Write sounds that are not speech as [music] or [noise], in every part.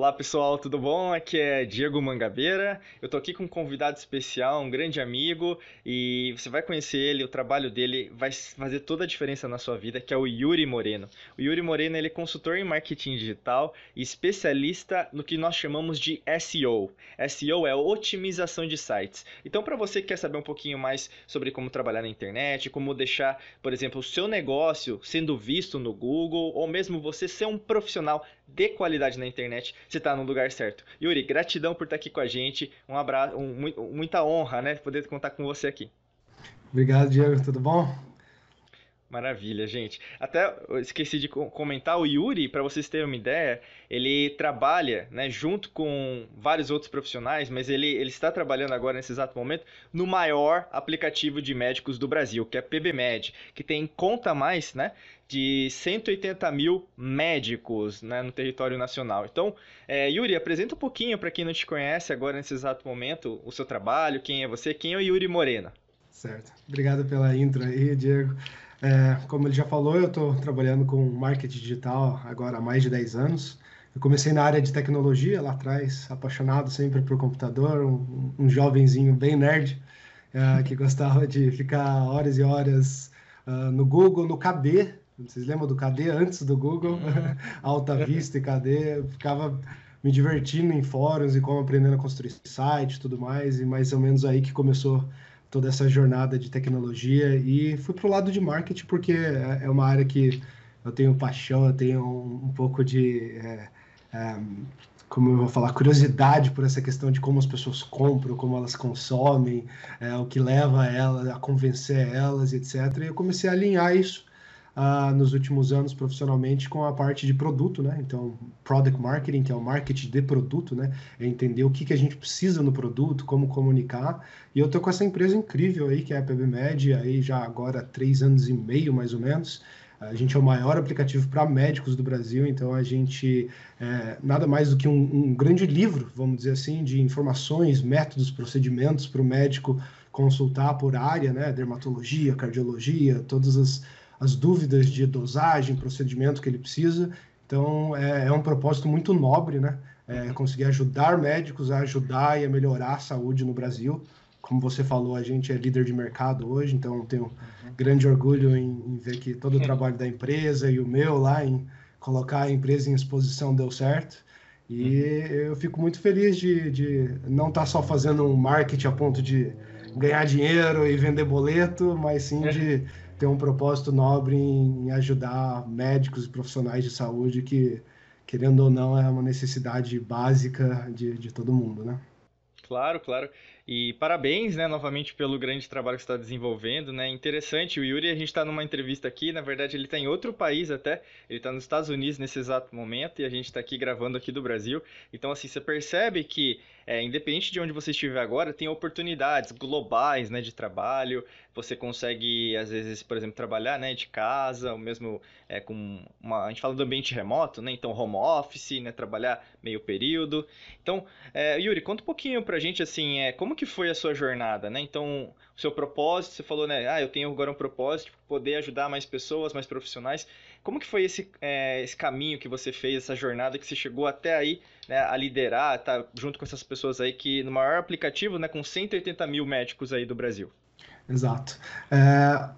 Olá pessoal, tudo bom? Aqui é Diego Mangabeira. Eu tô aqui com um convidado especial, um grande amigo, e você vai conhecer ele, o trabalho dele vai fazer toda a diferença na sua vida, que é o Yuri Moreno. O Yuri Moreno ele é consultor em marketing digital e especialista no que nós chamamos de SEO. SEO é otimização de sites. Então, para você que quer saber um pouquinho mais sobre como trabalhar na internet, como deixar, por exemplo, o seu negócio sendo visto no Google, ou mesmo você ser um profissional de qualidade na internet, você está no lugar certo. Yuri, gratidão por estar aqui com a gente. Um abraço, um, muita honra, né, poder contar com você aqui. Obrigado, Diego. Tudo bom? Maravilha, gente. Até esqueci de comentar, o Yuri, para vocês terem uma ideia, ele trabalha né, junto com vários outros profissionais, mas ele, ele está trabalhando agora, nesse exato momento, no maior aplicativo de médicos do Brasil, que é PBMed, que tem conta mais né, de 180 mil médicos né, no território nacional. Então, é, Yuri, apresenta um pouquinho para quem não te conhece agora, nesse exato momento, o seu trabalho, quem é você, quem é o Yuri Morena. Certo. Obrigado pela intro aí, Diego. É, como ele já falou, eu estou trabalhando com marketing digital agora há mais de 10 anos. Eu comecei na área de tecnologia lá atrás, apaixonado sempre por computador, um, um jovenzinho bem nerd, é, que gostava de ficar horas e horas uh, no Google, no KD. Vocês lembram do KD antes do Google? Uhum. [laughs] Alta Vista e KD. Eu ficava me divertindo em fóruns e como aprendendo a construir site e tudo mais. E mais ou menos aí que começou toda essa jornada de tecnologia e fui para o lado de marketing porque é, é uma área que eu tenho paixão, eu tenho um, pouco de, é, é, como eu vou falar, curiosidade por essa questão de como as pessoas compram, como elas consomem, é, o que leva elas a convencer elas, etc. E eu comecei a alinhar isso uh, nos últimos anos profissionalmente com a parte de produto, né? Então, product marketing, que é o marketing de produto, né? É entender o que, que a gente precisa no produto, como comunicar. E eu tô com essa empresa incrível aí, que é a PBMed, aí já agora três anos e meio, mais ou menos. A gente é o maior aplicativo para médicos do Brasil, então a gente é nada mais do que um, um, grande livro, vamos dizer assim, de informações, métodos, procedimentos para o médico consultar por área, né? Dermatologia, cardiologia, todas as as dúvidas de dosagem, procedimento que ele precisa. Então, é, é um propósito muito nobre, né? É, conseguir ajudar médicos a ajudar e a melhorar a saúde no Brasil. Como você falou, a gente é líder de mercado hoje, então tenho uhum. grande orgulho em, em, ver que todo o trabalho da empresa e o meu lá em colocar a empresa em exposição deu certo. E uhum. eu fico muito feliz de, de não estar tá só fazendo um marketing a ponto de ganhar dinheiro e vender boleto, mas sim de [laughs] tem um propósito nobre em ajudar médicos e profissionais de saúde que, querendo ou não, é uma necessidade básica de, de todo mundo, né? Claro, claro. E parabéns, né, novamente pelo grande trabalho que está desenvolvendo, né? Interessante, o Yuri, a gente está numa entrevista aqui, na verdade ele está em outro país até, ele está nos Estados Unidos nesse exato momento e a gente está aqui gravando aqui do Brasil. Então, assim, você percebe que, é, independente de onde você estiver agora, tem oportunidades globais, né, de trabalho. Você consegue, às vezes, por exemplo, trabalhar, né, de casa, ou mesmo é, com uma... A gente fala do ambiente remoto, né? Então, home office, né, trabalhar meio período. Então, é, Yuri, conta um pouquinho pra gente, assim, é, como que foi a sua jornada, né? Então, o seu propósito, você falou, né? Ah, eu tenho agora um propósito de poder ajudar mais pessoas, mais profissionais. Como que foi esse, é, esse caminho que você fez, essa jornada que você chegou até aí, né, a liderar, tá junto com essas pessoas aí que no maior aplicativo, né, com 180 mil médicos aí do Brasil? Exato. É,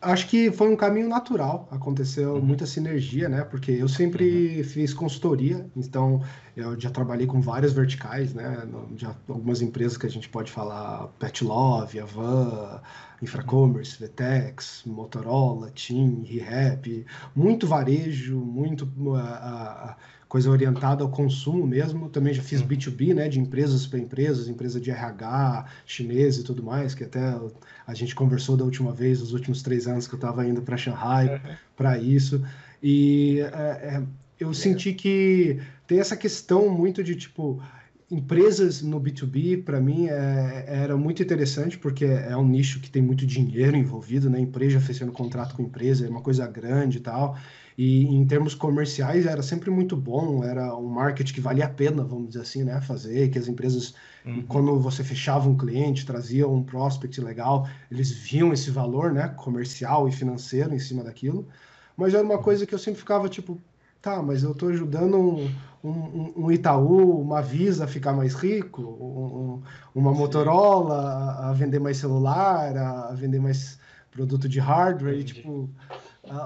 acho que foi um caminho natural, aconteceu uhum. muita sinergia, né? Porque eu sempre uhum. fiz consultoria, então eu já trabalhei com várias verticais, né? Já algumas empresas que a gente pode falar, Pet Love, Avan, Infracommerce, Vetex, Motorola, Team, ReHap, muito varejo, muito uh, uh, coisa orientada ao consumo mesmo. Também já fiz B2B, né, de empresas para empresas, empresa de RH, chinês e tudo mais, que até a gente conversou da última vez, os últimos três anos que eu estava indo para Shanghai, uhum. para isso. E é, é, eu é. senti que tem essa questão muito de tipo empresas no B2B, para mim, é, era muito interessante, porque é um nicho que tem muito dinheiro envolvido, né? Empresa fechando contrato com empresa, é uma coisa grande e tal. E em termos comerciais era sempre muito bom, era um marketing que valia a pena, vamos dizer assim, né, fazer, que as empresas, uhum. quando você fechava um cliente, trazia um prospect legal, eles viam esse valor, né, comercial e financeiro em cima daquilo. Mas era uma coisa que eu sempre ficava tipo, tá, mas eu estou ajudando um, um, um, Itaú, uma Visa a ficar mais rico, um, uma. Motorola a vender mais celular, a vender mais produto de hardware, e, tipo,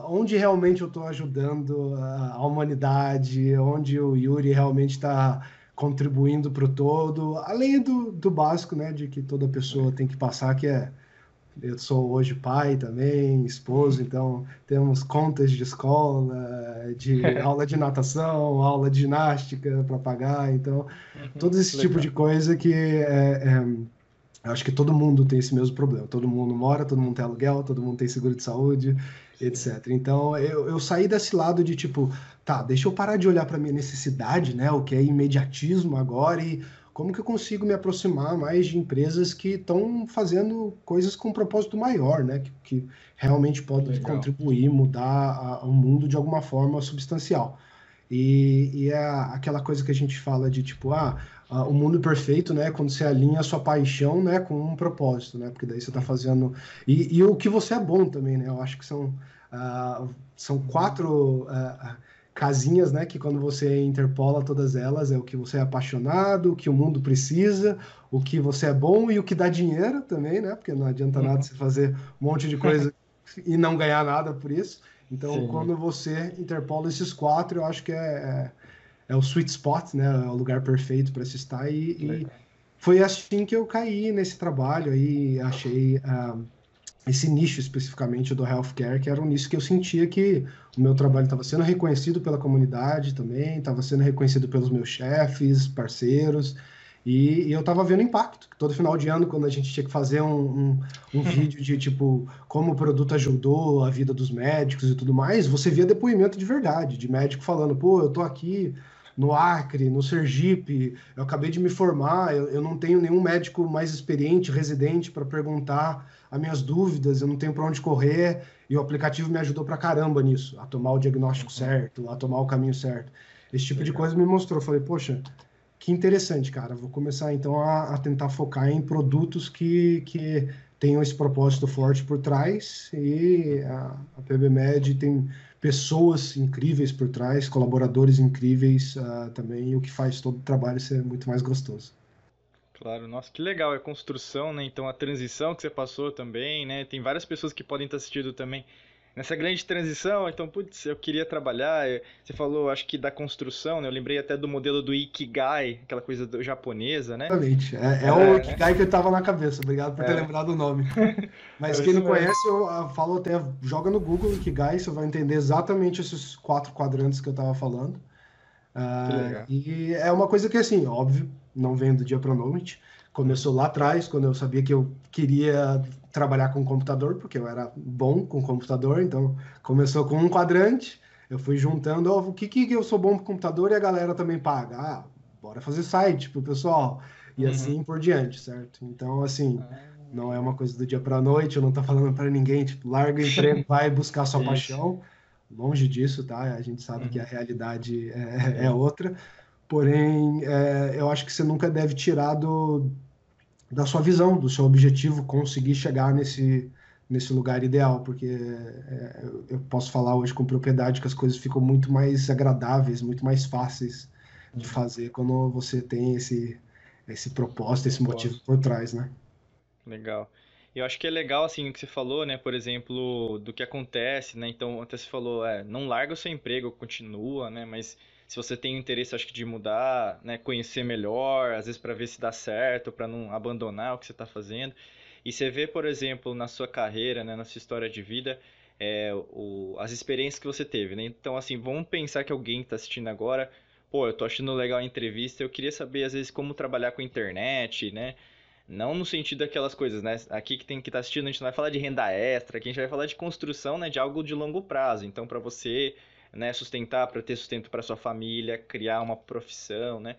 onde realmente eu estou ajudando a humanidade, onde o Yuri realmente está contribuindo para o todo, além do, do básico, né, de que toda pessoa tem que passar, que é eu sou hoje pai também, esposo, então temos contas de escola, de [laughs] aula de natação, aula de ginástica para pagar, então uhum, todo esse tipo de coisa que é, é, acho que todo mundo tem esse mesmo problema. Todo mundo mora, todo mundo tem aluguel, todo mundo tem seguro de saúde. Etc. Então eu, eu saí desse lado de tipo, tá, deixa eu parar de olhar para minha necessidade, né, o que é imediatismo agora e como que eu consigo me aproximar mais de empresas que estão fazendo coisas com um propósito maior, né? Que, que realmente podem Legal. contribuir, mudar o mundo de alguma forma substancial. E, e, é aquela coisa que a gente fala de tipo, ah, o mundo perfeito, né? Quando você alinha a sua paixão, né, com um propósito, né? Porque daí você está fazendo e, e, o que você é bom também, né? Eu acho que são uh, são quatro uh, casinhas, né? Que quando você interpola todas elas é o que você é apaixonado, o que o mundo precisa, o que você é bom e o que dá dinheiro também, né? Porque não adianta nada uhum. você fazer um monte de coisa [laughs] e não ganhar nada por isso. Então, Sim. quando você interpola esses quatro, eu acho que é, é, é o sweet spot, né? É o lugar perfeito para se estar. E, e, foi assim que eu caí nesse trabalho aí, achei. Uh, esse nicho especificamente do healthcare, que era um nicho que eu sentia que o meu trabalho estava sendo reconhecido pela comunidade também, estava sendo reconhecido pelos meus chefes, parceiros, e, e eu estava vendo impacto. Todo final de ano, quando a gente tinha que fazer um, um, um vídeo de tipo como o produto ajudou a vida dos médicos e tudo mais, você via depoimento de verdade, de médico falando, pô, eu tô aqui no Acre, no Sergipe, eu acabei de me formar, eu, eu não tenho nenhum médico mais experiente, residente, para perguntar as minhas dúvidas, eu não tenho para onde correr, e o aplicativo me ajudou para caramba nisso, a tomar o diagnóstico uhum. certo, a tomar o caminho certo. Esse tipo de coisa me mostrou, falei, poxa, que interessante, cara, vou começar então a, a tentar focar em produtos que, que tenham esse propósito forte por trás, e a, a PBMed tem pessoas incríveis por trás, colaboradores incríveis uh, também, o que faz todo o trabalho ser muito mais gostoso. Claro, nossa, que legal, é construção, né? Então a transição que você passou também, né? Tem várias pessoas que podem estar assistindo também nessa grande transição, então, putz, eu queria trabalhar. Você falou, acho que da construção, né? Eu lembrei até do modelo do Ikigai, aquela coisa do, japonesa, né? Exatamente. É, é, é o Ikigai que eu tava na cabeça. Obrigado por é. ter lembrado o nome. [laughs] Mas é quem não conhece, eu, eu falo até, joga no Google Ikigai, você vai entender exatamente esses quatro quadrantes que eu tava falando. Uh, e é uma coisa que, assim, óbvio, não vem do dia para noite. Começou lá atrás, quando eu sabia que eu queria trabalhar com computador, porque eu era bom com computador, então começou com um quadrante, eu fui juntando, oh, o que que eu sou bom com computador e a galera também paga? Ah, bora fazer site pro pessoal, e uhum. assim por diante, certo? Então, assim, ah. não é uma coisa do dia para noite, eu não tô falando para ninguém, tipo, larga o emprego, [laughs] vai buscar sua paixão, longe disso, tá? A gente sabe uhum. que a uhum. realidade é, é outra, porém, é, eu acho que você nunca deve tirar do, da sua visão, do seu objetivo, conseguir chegar nesse, nesse lugar ideal, porque é, eu posso falar hoje com propriedade que as coisas ficam muito mais agradáveis, muito mais fáceis de uhum. fazer quando você tem esse, esse propósito, esse motivo por trás, né? Legal. Eu acho que é legal, assim, o que você falou, né, por exemplo, do que acontece, né, então, até você falou, é, não larga o seu emprego, continua, né, mas se você tem interesse, acho que de mudar, né, conhecer melhor, às vezes para ver se dá certo, para não abandonar o que você está fazendo. E você vê, por exemplo, na sua carreira, né, na sua história de vida, é, o, as experiências que você teve, né? Então, assim, vamos pensar que alguém está assistindo agora, pô, eu tô achando legal a entrevista, eu queria saber, às vezes, como trabalhar com internet, né? Não no sentido daquelas coisas, né? Aqui que tem que estar tá assistindo, a gente não vai falar de renda extra, aqui a gente vai falar de construção, né, de algo de longo prazo. Então, para você né, sustentar para ter sustento para sua família, criar uma profissão, né?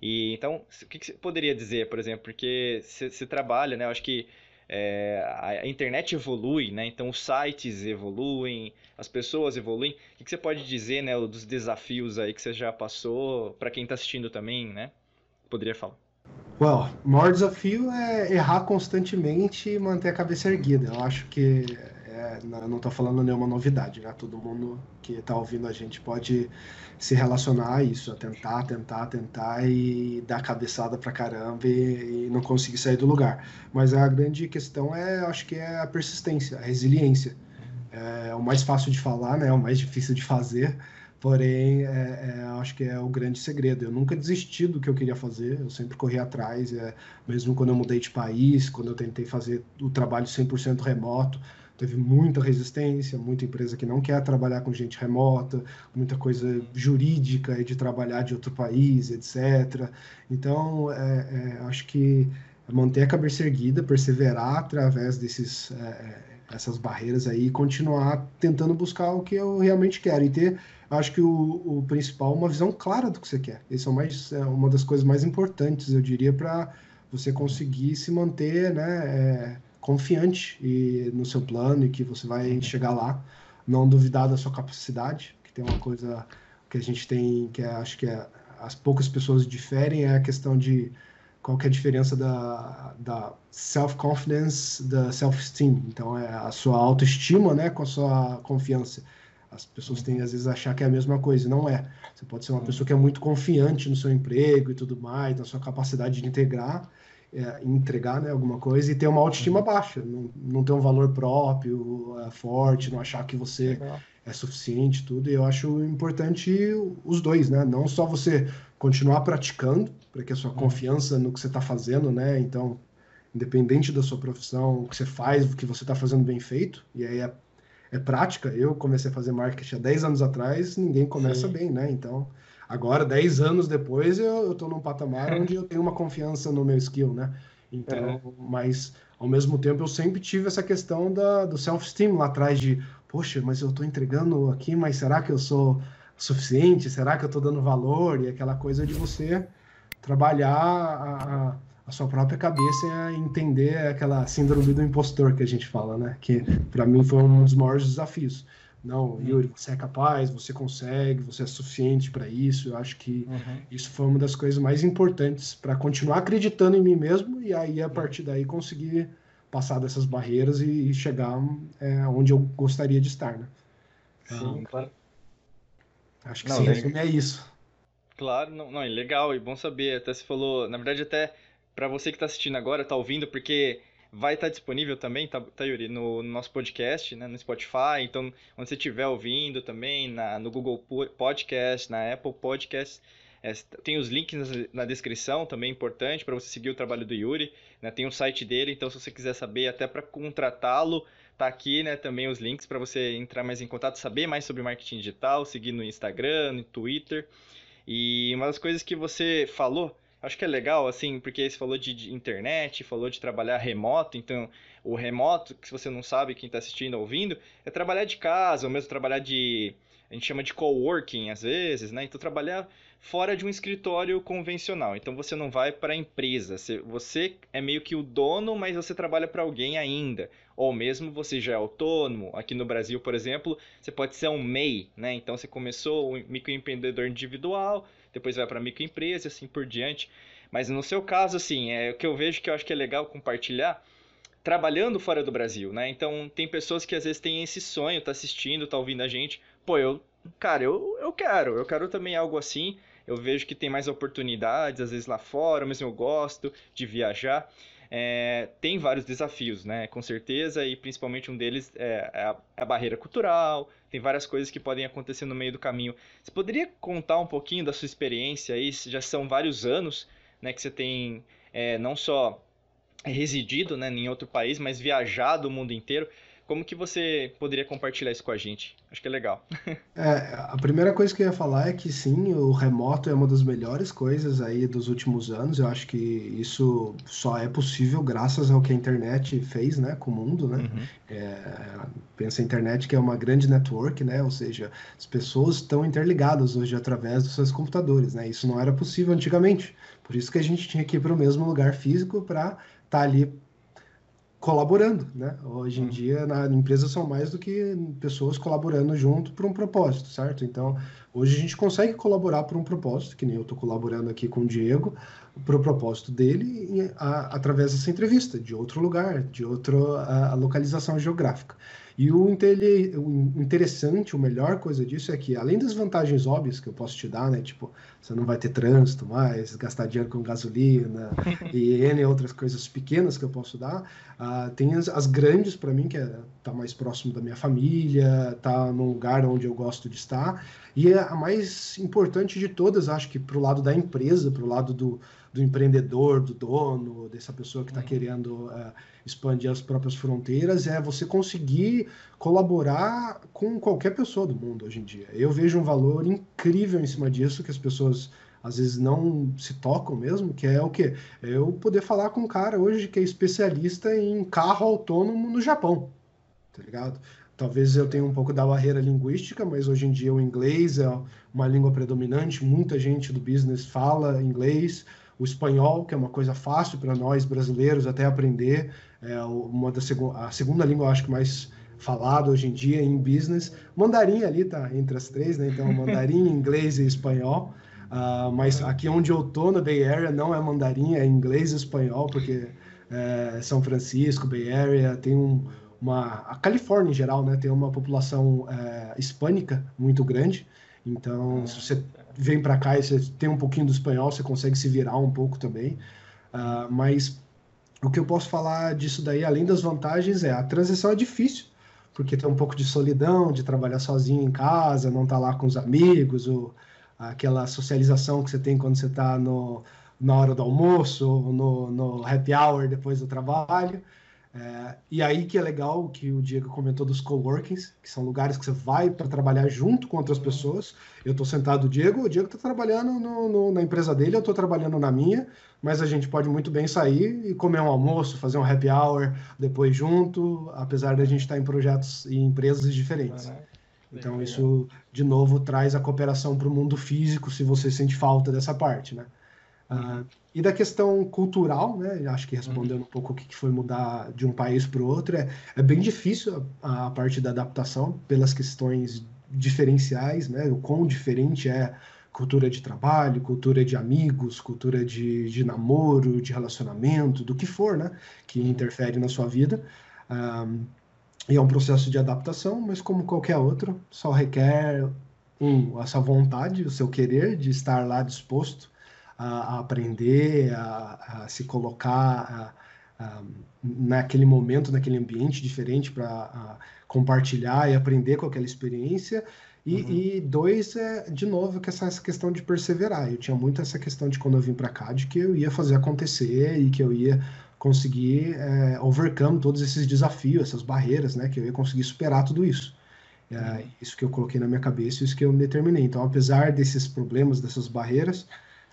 E então, o que, que você poderia dizer, por exemplo, porque você trabalha, né? Eu acho que é, a internet evolui, né? Então os sites evoluem, as pessoas evoluem. O que, que você pode dizer, né, dos desafios aí que você já passou para quem está assistindo também, né? Poderia falar. Well, o maior desafio é errar constantemente e manter a cabeça erguida. Eu acho que é é, não estou falando nenhuma novidade, né? Todo mundo que está ouvindo a gente pode se relacionar a isso, a tentar, tentar, tentar e dar cabeçada para caramba e, e, não conseguir sair do lugar. Mas a grande questão é, acho que é a persistência, a resiliência. É o mais fácil de falar, né? É o mais difícil de fazer. Porém, é, é, acho que é o grande segredo. Eu nunca desisti do que eu queria fazer, eu sempre corri atrás, é, mesmo quando eu mudei de país, quando eu tentei fazer o trabalho 100% remoto, teve muita resistência, muita empresa que não quer trabalhar com gente remota, muita coisa jurídica de trabalhar de outro país, etc. Então, é, é, acho que manter a cabeça erguida, perseverar através desses é, é, essas barreiras aí e continuar tentando buscar o que eu realmente quero e ter acho que o, o principal uma visão clara do que você quer. Isso é, mais, é uma das coisas mais importantes, eu diria, para você conseguir se manter né, é, confiante e, no seu plano e que você vai chegar lá. Não duvidar da sua capacidade, que tem uma coisa que a gente tem, que é, acho que é, as poucas pessoas diferem, é a questão de qual é a diferença da, da self-confidence, da self-esteem. Então, é a sua autoestima né, com a sua confiança. As pessoas têm às vezes achar que é a mesma coisa, não é. Você pode ser uma pessoa que é muito confiante no seu emprego e tudo mais, na sua capacidade de integrar, é, entregar né, alguma coisa e ter uma autoestima baixa, não, não ter um valor próprio é, forte, não achar que você é suficiente, tudo. E eu acho importante os dois, né? Não só você continuar praticando, para que a sua confiança no que você está fazendo, né? Então, independente da sua profissão, o que você faz, o que você está fazendo bem feito, e aí é é prática. Eu comecei a fazer marketing há 10 anos atrás, ninguém começa Sim. bem, né? Então, agora, 10 anos depois, eu estou num patamar onde eu tenho uma confiança no meu skill, né? Então, é. mas ao mesmo tempo eu sempre tive essa questão da, do self-esteem lá atrás de, poxa, mas eu estou entregando aqui, mas será que eu sou suficiente? Será que eu estou dando valor? E aquela coisa de você trabalhar a, a a sua própria cabeça e entender aquela síndrome do impostor que a gente fala, né? Que para mim foi um dos maiores desafios. Não, uhum. Yuri, você é capaz, você consegue, você é suficiente para isso. Eu acho que uhum. isso foi uma das coisas mais importantes para continuar acreditando em mim mesmo e aí a partir daí conseguir passar dessas barreiras e, e chegar é, onde eu gostaria de estar, né? Sim, então, claro. Acho que não, sim, é isso. Claro, não, não, é legal e bom saber. Até se falou, na verdade, até para você que está assistindo agora, está ouvindo, porque vai estar tá disponível também, tá, tá Yuri, no, no, nosso podcast, né, no Spotify, então onde você estiver ouvindo também, na, no Google Podcast, na Apple Podcast, é, tem os links na, descrição, também importante para você seguir o trabalho do Yuri, né, tem o site dele, então se você quiser saber até para contratá-lo, tá aqui, né, também os links para você entrar mais em contato, saber mais sobre marketing digital, seguir no Instagram, no Twitter. E uma das coisas que você falou acho que é legal, assim, porque você falou de, de, internet, falou de trabalhar remoto, então o remoto, que se você não sabe, quem está assistindo ou ouvindo, é trabalhar de casa, ou mesmo trabalhar de. A gente chama de coworking às vezes, né? Então trabalhar fora de um escritório convencional. Então você não vai para a empresa, você é meio que o dono, mas você trabalha para alguém ainda. Ou mesmo você já é autônomo. Aqui no Brasil, por exemplo, você pode ser um MEI, né? Então você começou um microempreendedor individual, depois vai para microempresa e assim por diante. Mas no seu caso, assim, é o que eu vejo que eu acho que é legal compartilhar, trabalhando fora do Brasil, né? Então tem pessoas que às vezes têm esse sonho, tá assistindo, tá ouvindo a gente, pô, eu, cara, eu, eu quero, eu quero também algo assim. Eu vejo que tem mais oportunidades, às vezes lá fora, mesmo eu gosto de viajar. É, tem vários desafios, né? Com certeza, e principalmente um deles é, é a, é a, barreira cultural, tem várias coisas que podem acontecer no meio do caminho. Você poderia contar um pouquinho da sua experiência aí? Já são vários anos né, que você tem é, não só residido né, em outro país, mas viajado o mundo inteiro. Como que você poderia compartilhar isso com a gente? Acho que é legal. [laughs] É, a primeira coisa que eu ia falar é que sim, o remoto é uma das melhores coisas aí dos últimos anos. Eu acho que isso só é possível graças ao que a internet fez, né, com o mundo, né? Uhum. É, pensa a internet que é uma grande network, né? Ou seja, as pessoas estão interligadas hoje através dos seus computadores, né? Isso não era possível antigamente. Por isso que a gente tinha que ir para o mesmo lugar físico para estar tá ali colaborando, né? Hoje em uhum. dia, na empresa são mais do que pessoas colaborando junto para um propósito, certo? Então, hoje a gente consegue colaborar para um propósito, que nem eu estou colaborando aqui com o Diego, para o propósito dele, a, através dessa entrevista, de outro lugar, de outra localização geográfica. E o, o interessante, o melhor coisa disso é que, além das vantagens óbvias que eu posso te dar, né? Tipo, você não vai ter trânsito mais, gastar dinheiro com gasolina [laughs] e N outras coisas pequenas que eu posso dar, uh, tem as, as grandes para mim, que é estar tá mais próximo da minha família, estar tá num lugar onde eu gosto de estar. E a mais importante de todas, acho que para o lado da empresa, para o lado do, do empreendedor, do dono, dessa pessoa que está uhum. querendo uh, expandir as próprias fronteiras, é você conseguir colaborar com qualquer pessoa do mundo hoje em dia. Eu vejo um valor incrível em cima disso, que as pessoas às vezes não se tocam mesmo, que é o que? Eu poder falar com um cara hoje que é especialista em carro autônomo no Japão, tá ligado? Talvez eu tenha um pouco da barreira linguística, mas hoje em dia o inglês é uma língua predominante, muita gente do business fala inglês, o espanhol, que é uma coisa fácil para nós brasileiros até aprender, é uma da seg a segunda língua, acho que mais falada hoje em dia em business. Mandarim ali tá entre as três, né? Então, mandarim, [laughs] inglês e espanhol. Uh, mas aqui onde eu tô, na Bay Area, não é mandarim, é inglês e espanhol, porque é, São Francisco, Bay Area, tem um, uma... A Califórnia, em geral, né? Tem uma população é, hispânica muito grande. Então, se você vem para cá e você tem um pouquinho do espanhol, você consegue se virar um pouco também. Uh, mas o que eu posso falar disso daí, além das vantagens, é a transição é difícil, porque tem um pouco de solidão, de trabalhar sozinho em casa, não estar tá lá com os amigos, ou aquela socialização que você tem quando você está na hora do almoço, ou no, no happy hour depois do trabalho. É, e aí que é legal que o Diego comentou dos coworkings, que são lugares que você vai para trabalhar junto com outras pessoas. Eu estou sentado o Diego, o Diego está trabalhando no, no, na empresa dele, eu estou trabalhando na minha, mas a gente pode muito bem sair e comer um almoço, fazer um happy hour depois junto, apesar da gente estar tá em projetos e empresas diferentes. Então isso, de novo, traz a cooperação para o mundo físico, se você sente falta dessa parte, né? Uhum. Uh, e da questão cultural, né? Acho que respondendo uhum. um pouco o que foi mudar de um país para o outro, é, é bem difícil a, a, parte da adaptação pelas questões diferenciais, né? O quão diferente é cultura de trabalho, cultura de amigos, cultura de, de namoro, de relacionamento, do que for, né? Que uhum. interfere na sua vida. E é um processo de adaptação, mas como qualquer outro, só requer um, essa vontade, o seu querer de estar lá disposto a, a aprender, a, a, se colocar naquele momento, naquele ambiente diferente para compartilhar e aprender com aquela experiência. E, uhum. e, dois, é, de novo, que essa, essa questão de perseverar. Eu tinha muito essa questão de quando eu vim para cá, de que eu ia fazer acontecer e que eu ia conseguir é, overcome todos esses desafios, essas barreiras, né? Que eu ia conseguir superar tudo isso. É, uhum. isso que eu coloquei na minha cabeça, isso que eu determinei. Então, apesar desses problemas, dessas barreiras,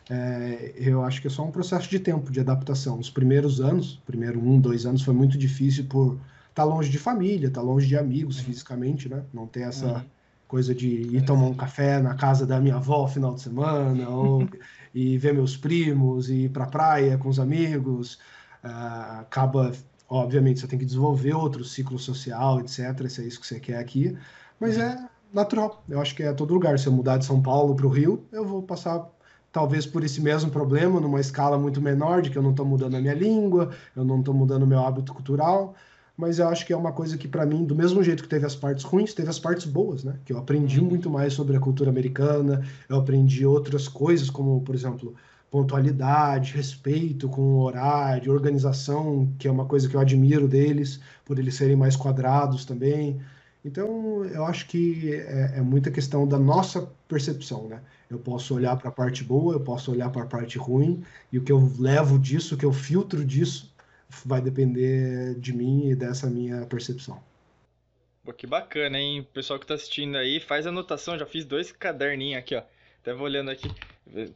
é, eu acho que é só um processo de tempo, de adaptação. Os primeiros anos, primeiro um, dois anos, foi muito difícil por estar tá longe de família, estar tá longe de amigos uhum. fisicamente, né? Não ter essa uhum. coisa de ir tomar um café na casa da minha avó final de semana, ou [laughs] e ver meus primos, e ir para a praia com os amigos. Uh, acaba, obviamente, você tem que desenvolver outro ciclo social, etc. Se é isso que você quer aqui. Mas uhum. é natural. Eu acho que é todo lugar. Se eu mudar de São Paulo para o Rio, eu vou passar talvez por esse mesmo problema, numa escala muito menor, de que eu não estou mudando a minha língua, eu não estou mudando o meu hábito cultural, mas eu acho que é uma coisa que, para mim, do mesmo jeito que teve as partes ruins, teve as partes boas, né? Que eu aprendi uhum. muito mais sobre a cultura americana, eu aprendi outras coisas, como, por exemplo, pontualidade, respeito com o horário, organização, que é uma coisa que eu admiro deles, por eles serem mais quadrados também. Então, eu acho que é, é muita questão da nossa percepção, né? Eu posso olhar para a parte boa, eu posso olhar para a parte ruim, e o que eu levo disso, o que eu filtro disso, vai depender de mim e dessa minha percepção. Pô, que bacana, hein? O pessoal que está assistindo aí, faz anotação, já fiz dois caderninhos aqui, ó. Até vou olhando aqui.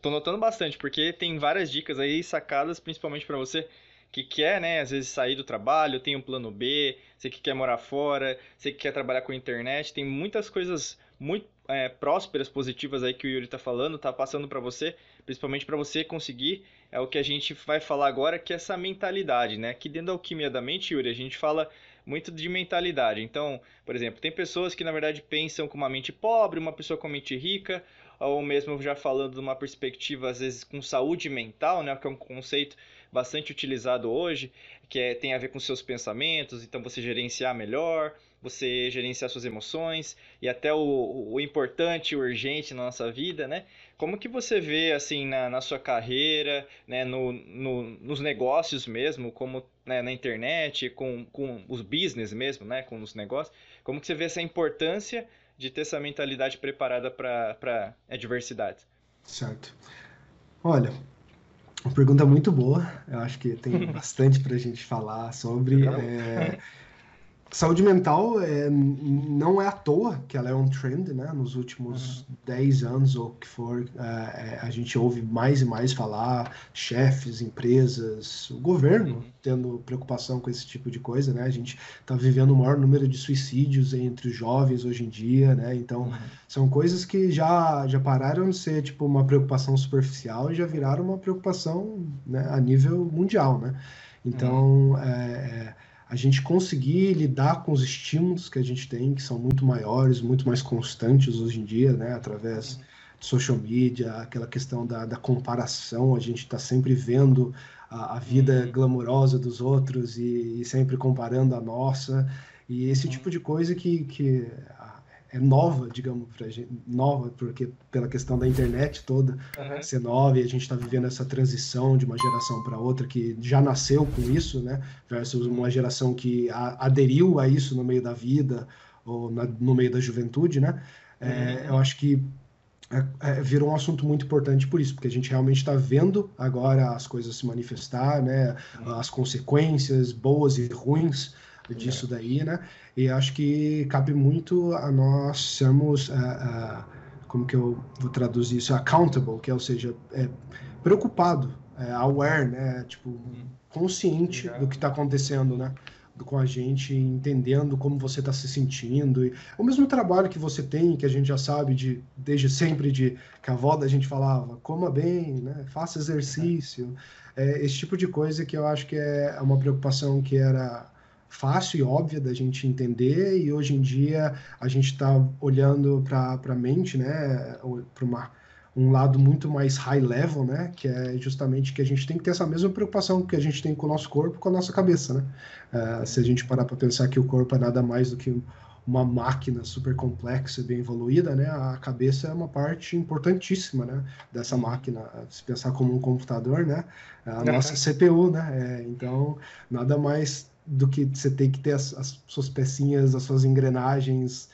Tô notando bastante, porque tem várias dicas aí sacadas, principalmente para você que quer, né, às vezes sair do trabalho, tem um plano B, você que quer morar fora, você que quer trabalhar com internet, tem muitas coisas muito é, prósperas, positivas aí que o Yuri está falando, está passando para você, principalmente para você conseguir é o que a gente vai falar agora, que é essa mentalidade, né? Aqui dentro da alquimia da mente, Yuri, a gente fala muito de mentalidade. Então, por exemplo, tem pessoas que na verdade pensam com uma mente pobre, uma pessoa com uma mente rica, ou mesmo já falando de uma perspectiva às vezes com saúde mental, né, que é um conceito bastante utilizado hoje, que é, tem a ver com seus pensamentos, então você gerenciar melhor, você gerenciar suas emoções e até o, o importante, o urgente na nossa vida, né? Como que você vê, assim, na, na sua carreira, né, no, no, nos negócios mesmo, como né, na internet, com, com os business mesmo, né, com os negócios, como que você vê essa importância de ter essa mentalidade preparada para adversidades? Certo. Olha, uma pergunta muito boa. Eu acho que tem [laughs] bastante para a gente falar sobre. É, Saúde mental é, não é à toa que ela é um trend, né? Nos últimos uhum. 10 anos ou que for, é, é, a gente ouve mais e mais falar, chefes, empresas, o governo uhum. tendo preocupação com esse tipo de coisa, né? A gente está vivendo o maior número de suicídios entre os jovens hoje em dia, né? Então, uhum. são coisas que já, já pararam de ser, tipo, uma preocupação superficial e já viraram uma preocupação né, a nível mundial, né? Então, uhum. é, é a gente conseguir lidar com os estímulos que a gente tem, que são muito maiores, muito mais constantes hoje em dia, né, através de social media, aquela questão da, da comparação, a gente está sempre vendo a, a vida uhum. glamourosa dos outros e, e, sempre comparando a nossa, e esse tipo de coisa que, que é nova, digamos, pra gente, nova, porque pela questão da internet toda uhum. ser nova, e a gente está vivendo essa transição de uma geração para outra que já nasceu com isso, né? Versus uma geração que a, aderiu a isso no meio da vida ou na, no meio da juventude, né? É, uhum. eu acho que é, é, virou um assunto muito importante por isso, porque a gente realmente está vendo agora as coisas se manifestar, né? Uhum. As consequências boas e ruins disso daí, né? E acho que cabe muito a nós sermos, uh, uh, como que eu vou traduzir isso, accountable, que é, ou seja, é, preocupado, é, aware, né? Tipo, consciente do que está acontecendo, né? com a gente, entendendo como você está se sentindo. E o mesmo trabalho que você tem, que a gente já sabe de desde sempre, de que a avó da gente falava, coma bem, né? faça exercício. É, esse tipo de coisa que eu acho que é uma preocupação que era fácil e óbvia da gente entender e hoje em dia a gente está olhando para a mente, né, para um lado muito mais high level, né, que é justamente que a gente tem que ter essa mesma preocupação que a gente tem com o nosso corpo, com a nossa cabeça, né. Uh, se a gente parar para pensar que o corpo é nada mais do que uma máquina super complexa, bem evoluída, né? A cabeça é uma parte importantíssima, né? Dessa máquina. Se pensar como um computador, né? A nossa CPU, né? É, então, nada mais do que você tem que ter as, as, suas pecinhas, as suas engrenagens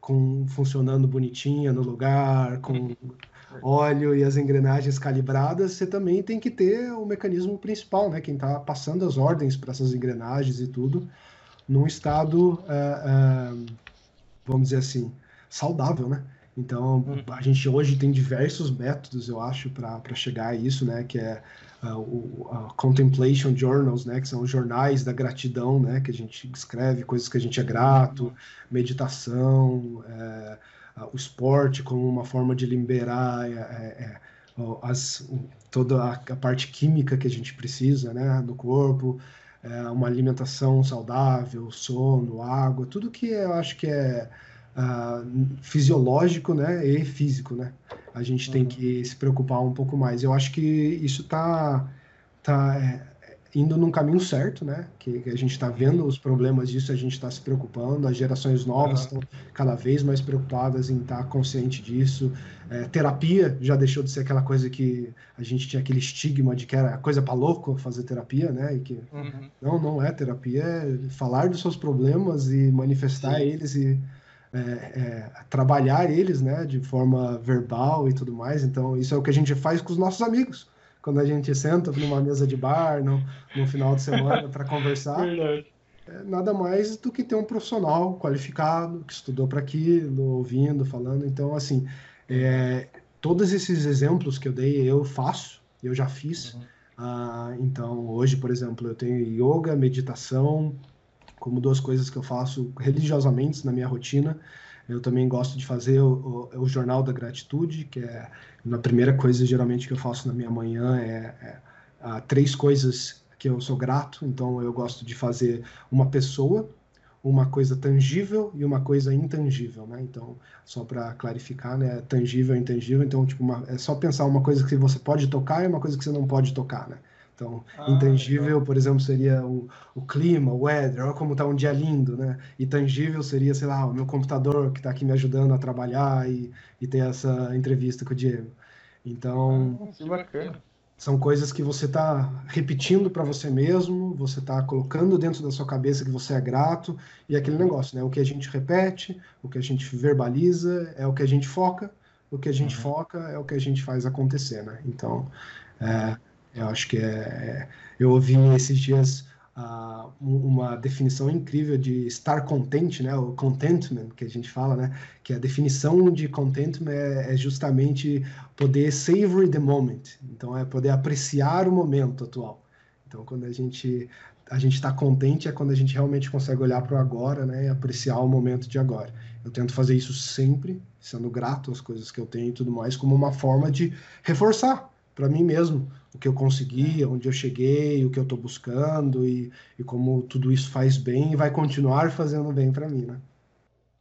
com funcionando bonitinha no lugar, com [laughs] óleo e as engrenagens calibradas, você também tem que ter o mecanismo principal, né? Quem está passando as ordens para essas engrenagens e tudo, num estado, uh, uh, vamos dizer assim, saudável, né? Então, uhum. a gente hoje tem diversos métodos, eu acho, para chegar a isso, né? Que é uh, o uh, Contemplation Journals, né? Que são jornais da gratidão, né? Que a gente escreve coisas que a gente é grato, uhum. meditação, é, o esporte como uma forma de liberar é, é, as, toda a, a, parte química que a gente precisa, né? No corpo, uma alimentação saudável, sono, água, tudo que eu acho que é uh, fisiológico né, e físico. Né? A gente uhum. tem que se preocupar um pouco mais. Eu acho que isso está tá, é, indo num caminho certo, né? Que, que a gente está vendo os problemas disso, a gente está se preocupando, as gerações novas estão uhum. cada vez mais preocupadas em estar tá consciente disso. É, terapia já deixou de ser aquela coisa que a gente tinha aquele estigma de que era coisa para louco fazer terapia, né? E que uhum. não, não é terapia, é falar dos seus problemas e manifestar Sim. eles e é, é, trabalhar eles, né, de forma verbal e tudo mais. Então, isso é o que a gente faz com os nossos amigos. Quando a gente senta numa mesa de bar, no, no final de semana, para conversar. É, nada mais do que ter um profissional qualificado, que estudou para aquilo, ouvindo, falando. Então, assim, é, todos esses exemplos que eu dei, eu faço, eu já fiz. Uhum. Ah, então, hoje, por exemplo, eu tenho yoga, meditação, como duas coisas que eu faço religiosamente na minha rotina. Eu também gosto de fazer o, o, o, Jornal da Gratitude, que é a primeira coisa geralmente que eu faço na minha manhã é, é três coisas que eu sou grato. Então eu gosto de fazer uma pessoa, uma coisa tangível e uma coisa intangível, né? Então só para clarificar, né? Tangível e intangível. Então tipo uma, é só pensar uma coisa que você pode tocar e uma coisa que você não pode tocar, né? Então, ah, intangível, legal. por exemplo, seria o, o clima, o weather, olha como está um dia lindo, né? E tangível seria, sei lá, o meu computador que está aqui me ajudando a trabalhar e, e ter essa entrevista com o Diego. Então, ah, que bacana. São coisas que você está repetindo para você mesmo, você está colocando dentro da sua cabeça que você é grato, e aquele negócio, né? O que a gente repete, o que a gente verbaliza, é o que a gente foca, o que a gente uhum. foca é o que a gente faz acontecer, né? Então, é, eu acho que é, é eu ouvi esses dias uh, uma definição incrível de estar contente, né? O contentment que a gente fala, né? Que a definição de contentment é, é justamente poder savor the moment. Então é poder apreciar o momento atual. Então quando a gente a gente está contente é quando a gente realmente consegue olhar para o agora, né? E apreciar o momento de agora. Eu tento fazer isso sempre, sendo grato às coisas que eu tenho e tudo mais, como uma forma de reforçar para mim mesmo o que eu consegui, onde eu cheguei, o que eu estou buscando e, e como tudo isso faz bem e vai continuar fazendo bem para mim, né?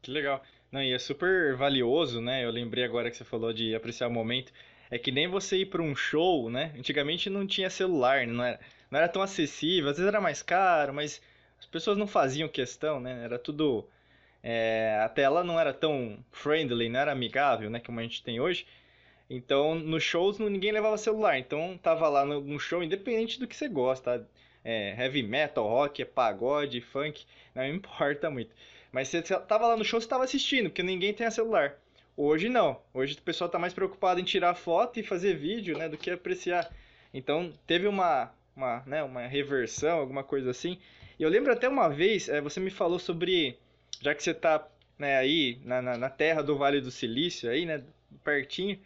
Que legal. Não, e é super valioso, né? Eu lembrei agora que você falou de apreciar o momento. É que nem você ir para um show, né? Antigamente não tinha celular, não era, não era tão acessível, às vezes era mais caro, mas as pessoas não faziam questão, né? Era tudo. É, a tela não era tão friendly, não era amigável, né? Como a gente tem hoje. Então, nos shows ninguém levava celular. Então, tava lá no, show, independente do que você gosta. É, heavy metal, rock, é pagode, funk, não importa muito. Mas você tava lá no show, você tava assistindo, porque ninguém tem celular. Hoje não. Hoje o pessoal tá mais preocupado em tirar foto e fazer vídeo, né, do que apreciar. Então, teve uma, uma, né, uma reversão, alguma coisa assim. E eu lembro até uma vez, é, você me falou sobre, já que você tá né, aí na, na, na terra do Vale do Silício, aí, né, pertinho,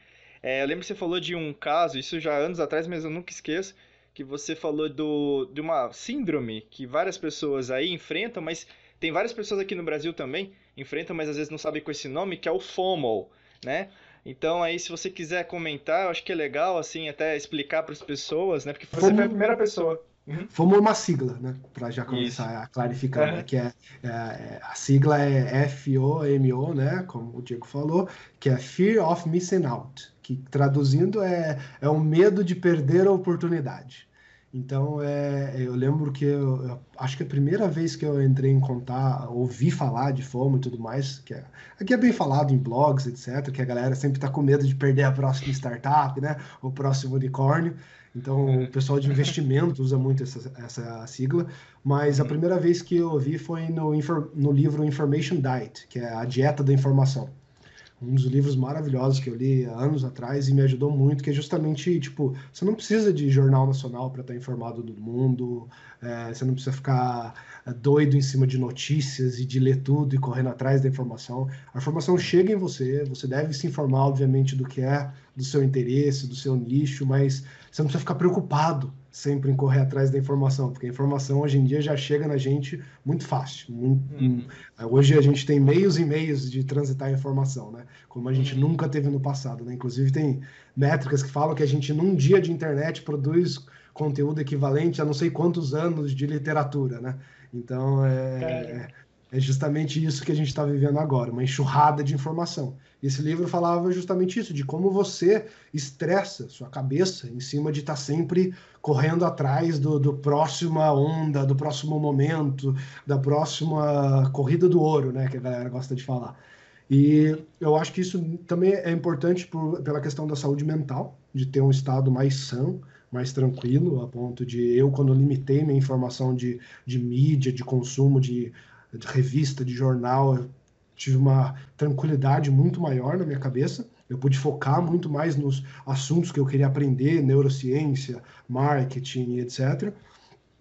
é, eu lembro que você falou de um caso, isso já anos atrás, mas eu nunca esqueço, que você falou do, de uma síndrome que várias pessoas aí enfrentam, mas tem várias pessoas aqui no Brasil também enfrentam, mas às vezes não sabem com esse nome, que é o FOMO, né? Então aí se você quiser comentar, eu acho que é legal assim até explicar para as pessoas, né? Porque você FOMO... foi a primeira pessoa. Uhum. [laughs] FOMO é uma sigla, né? Para já começar Isso. a clarificar, uhum. né? que é, é, é, a sigla é FOMO, né? Como o Diego falou, que é Fear of Missing Out que traduzindo é, é o medo de perder a oportunidade. Então, é, eu lembro que eu, eu, acho que a primeira vez que eu entrei em contato, ouvi falar de fome e tudo mais, que é, aqui é bem falado em blogs, etc., que a galera sempre está com medo de perder a próxima startup, né? O próximo unicórnio. Então, o pessoal de investimento usa muito essa, essa sigla. Mas a primeira vez que eu ouvi foi no, no livro Information Diet, que é a dieta da informação um dos livros maravilhosos que eu li há anos atrás e me ajudou muito, que é justamente, tipo, você não precisa de jornal nacional para estar informado do mundo, é, você não precisa ficar é, doido em cima de notícias e de ler tudo e correndo atrás da informação. A informação chega em você, você deve se informar, obviamente, do que é do seu interesse, do seu nicho, mas você não precisa ficar preocupado sempre em correr atrás da informação, porque a informação hoje em dia já chega na gente muito fácil. Muito, uhum. Hoje a gente tem meios e meios de transitar a informação, né? Como a gente uhum. nunca teve no passado, né? Inclusive tem métricas que falam que a gente num dia de internet produz conteúdo equivalente a não sei quantos anos de literatura, né? Então é, é justamente isso que a gente está vivendo agora, uma enxurrada de informação. Esse livro falava justamente isso, de como você estressa sua cabeça em cima de estar tá sempre correndo atrás do, do próxima onda, do próximo momento, da próxima corrida do ouro, né, que a galera gosta de falar. E eu acho que isso também é importante por, pela questão da saúde mental, de ter um estado mais são, mais tranquilo, a ponto de eu, quando limitei minha informação de, de mídia, de consumo, de, de revista, de jornal, tive uma tranquilidade muito maior na minha cabeça. Eu pude focar muito mais nos assuntos que eu queria aprender, neurociência, marketing, etc.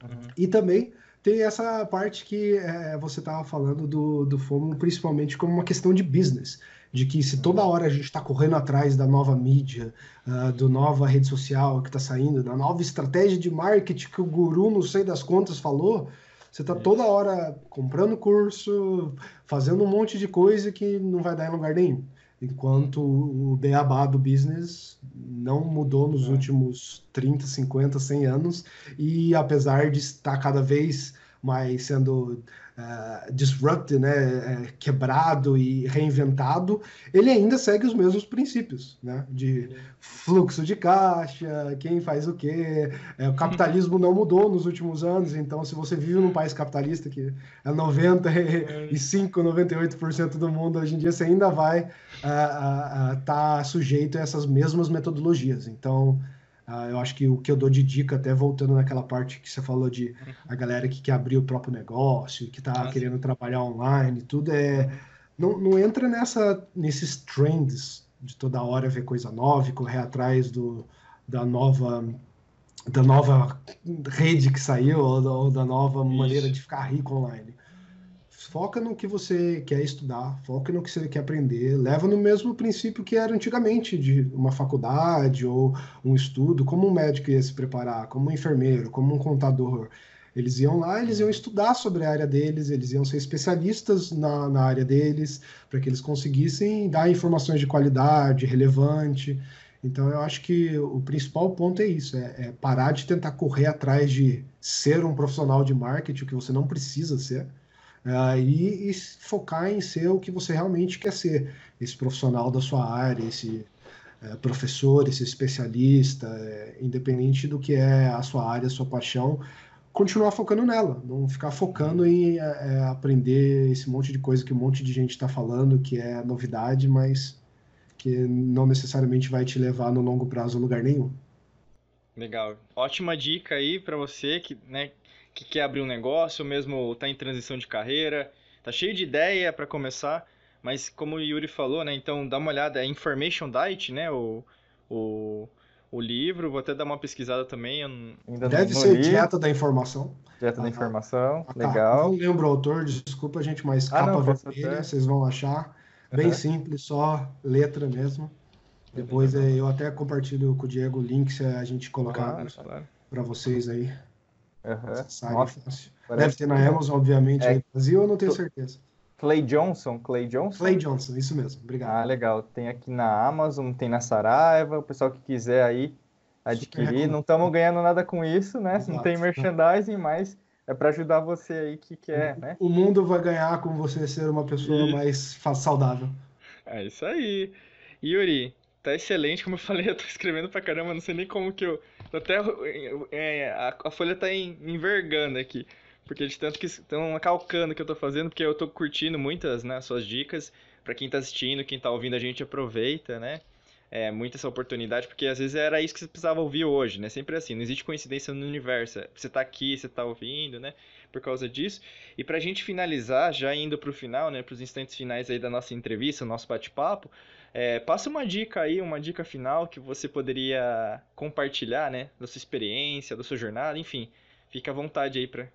Uhum. E também tem essa parte que é, você estava falando do, do FOMO, principalmente como uma questão de business. De que se toda hora a gente está correndo atrás da nova mídia, uh, do nova rede social que está saindo, da nova estratégia de marketing que o guru, não sei das contas, falou, você está toda hora comprando curso, fazendo um monte de coisa que não vai dar em lugar nenhum. Enquanto o beabá do business não mudou nos é. últimos 30, 50, 100 anos. E apesar de estar cada vez mas sendo uh, disrupted, né, é, quebrado e reinventado, ele ainda segue os mesmos princípios, né, de fluxo de caixa, quem faz o quê. É, o capitalismo não mudou nos últimos anos, então se você vive num país capitalista que é 95, 98% do mundo hoje em dia, você ainda vai estar uh, uh, tá sujeito a essas mesmas metodologias. Então, Uh, eu acho que o que eu dou de dica, até voltando naquela parte que você falou de a galera que quer abrir o próprio negócio, que está querendo trabalhar online, tudo é. Não, não entra nessa, nesses trends de toda hora ver coisa nova e correr atrás do, da nova da nova rede que saiu ou da, ou da nova Isso. maneira de ficar rico online foca no que você quer estudar, foca no que você quer aprender, leva no mesmo princípio que era antigamente, de uma faculdade ou um estudo, como um médico ia se preparar, como um enfermeiro, como um contador. Eles iam lá, eles iam estudar sobre a área deles, eles iam ser especialistas na, na área deles, para que eles conseguissem dar informações de qualidade, relevante. Então, eu acho que o principal ponto é isso: é, é parar de tentar correr atrás de ser um profissional de marketing, que você não precisa ser uh, e, e, focar em ser o que você realmente quer ser, esse profissional da sua área, esse uh, professor, esse especialista, uh, independente do que é a sua área, a sua paixão, continuar focando nela, não ficar focando em aprender esse monte de coisa que um monte de gente está falando, que é novidade, mas que não necessariamente vai te levar no longo prazo a lugar nenhum. Legal. Ótima dica aí para você que, né, que quer abrir um negócio, mesmo está em transição de carreira, tá cheio de ideia para começar, mas como o Yuri falou, né, então dá uma olhada, é Information Diet, né, o, o, o livro, vou até dar uma pesquisada também. Ainda Deve ser li. Dieta da Informação. Dieta ah, da Informação, ah, legal. Não lembro o autor, desculpa gente, mas ah, capa não, vermelha, vocês vão achar. Bem uhum. simples, só letra mesmo. Depois é, eu até compartilho com o Diego o link se a gente colocar claro, claro. para vocês aí. Uhum. Nossa, Deve ter na Amazon, obviamente, é... no Brasil, eu não tenho certeza. Clay Johnson, Clay Johnson? Clay Johnson, isso mesmo, obrigado. Ah, legal. Tem aqui na Amazon, tem na Saraiva, o pessoal que quiser aí adquirir. Não estamos ganhando nada com isso, né? Exato. Não tem merchandising, mas é para ajudar você aí que quer, né? O mundo vai ganhar com você ser uma pessoa e... mais saudável. É isso aí. Yuri, tá excelente, como eu falei, [laughs] eu tô escrevendo pra caramba, não sei nem como que eu. Até é, a, a, folha tá envergando aqui. Porque de tanto que estão calcando o que eu tô fazendo, porque eu tô curtindo muitas, né, suas dicas. para quem tá assistindo, quem tá ouvindo a gente aproveita, né? É, muito essa oportunidade, porque às vezes era isso que você precisava ouvir hoje, né? Sempre assim, não existe coincidência no universo. Você tá aqui, você tá ouvindo, né? Por causa disso. E pra gente finalizar, já indo pro final, né? Pros instantes finais aí da nossa entrevista, nosso bate-papo, é, passa uma dica aí, uma dica final que você poderia compartilhar, né? Da sua experiência, da sua jornada, enfim. Fica à vontade aí para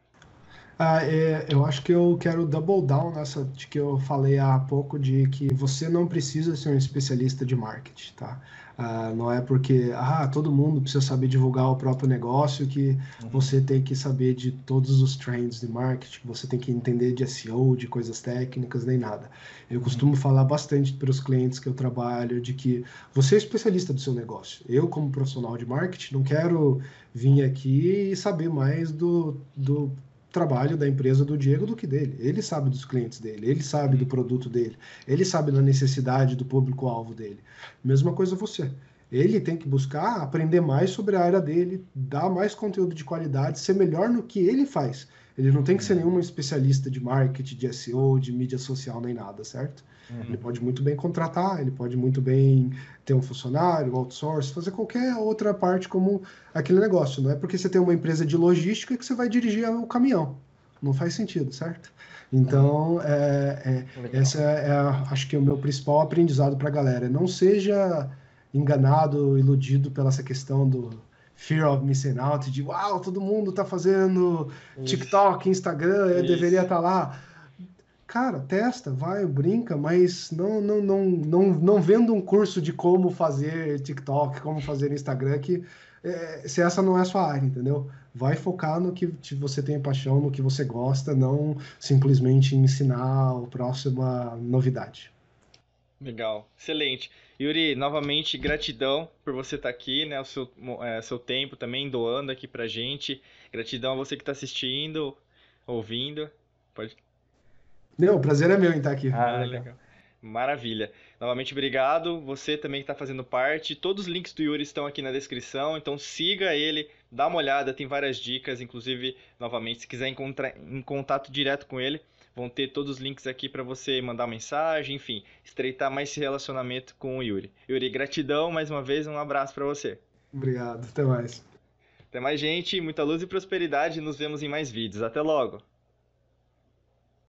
ah, é, eu acho que eu quero double down nessa de que eu falei há pouco de que você não precisa ser um especialista de marketing, tá? Ah, não é porque ah, todo mundo precisa saber divulgar o próprio negócio que uhum. você tem que saber de todos os trends de marketing, você tem que entender de SEO, de coisas técnicas, nem nada. Eu costumo uhum. falar bastante para os clientes que eu trabalho de que você é especialista do seu negócio. Eu, como profissional de marketing, não quero vir aqui e saber mais do, do trabalho da empresa do Diego do que dele. Ele sabe dos clientes dele, ele sabe do produto dele, ele sabe da necessidade do público-alvo dele. Mesma coisa você. Ele tem que buscar aprender mais sobre a área dele, dar mais conteúdo de qualidade, ser melhor no que ele faz. Ele não tem que ser nenhum especialista de marketing, de SEO, de mídia social, nem nada, certo? Uhum. Ele pode muito bem contratar, ele pode muito bem ter um funcionário, outsource, fazer qualquer outra parte como aquele negócio. Não é porque você tem uma empresa de logística que você vai dirigir o caminhão. Não faz sentido, certo? Então, é, é, essa é, acho que é o meu principal aprendizado para a galera. Não seja enganado, iludido pela essa questão do fear of missing out, de uau, todo mundo está fazendo TikTok, Instagram, eu Isso. deveria estar tá lá cara, testa, vai, brinca, mas não, não, não, não, não vendo um curso de como fazer TikTok, como fazer Instagram, que é, se essa não é a sua área, entendeu? Vai focar no que você tem paixão, no que você gosta, não simplesmente ensinar a próxima novidade. Legal, excelente. Yuri, novamente, gratidão por você estar aqui, né? O seu, é, seu tempo também doando aqui pra gente. Gratidão a você que está assistindo ouvindo. Pode. Não, o prazer é meu em estar aqui. Ah, legal. Maravilha. Novamente, obrigado. Você também que está fazendo parte. Todos os links do Yuri estão aqui na descrição, então siga ele, dá uma olhada, tem várias dicas. Inclusive, novamente, se quiser encontrar em contato direto com ele, vão ter todos os links aqui para você mandar mensagem, enfim, estreitar mais esse relacionamento com o Yuri. Yuri, gratidão mais uma vez, um abraço para você. Obrigado, até mais. Até mais, gente. Muita luz e prosperidade. Nos vemos em mais vídeos. Até logo.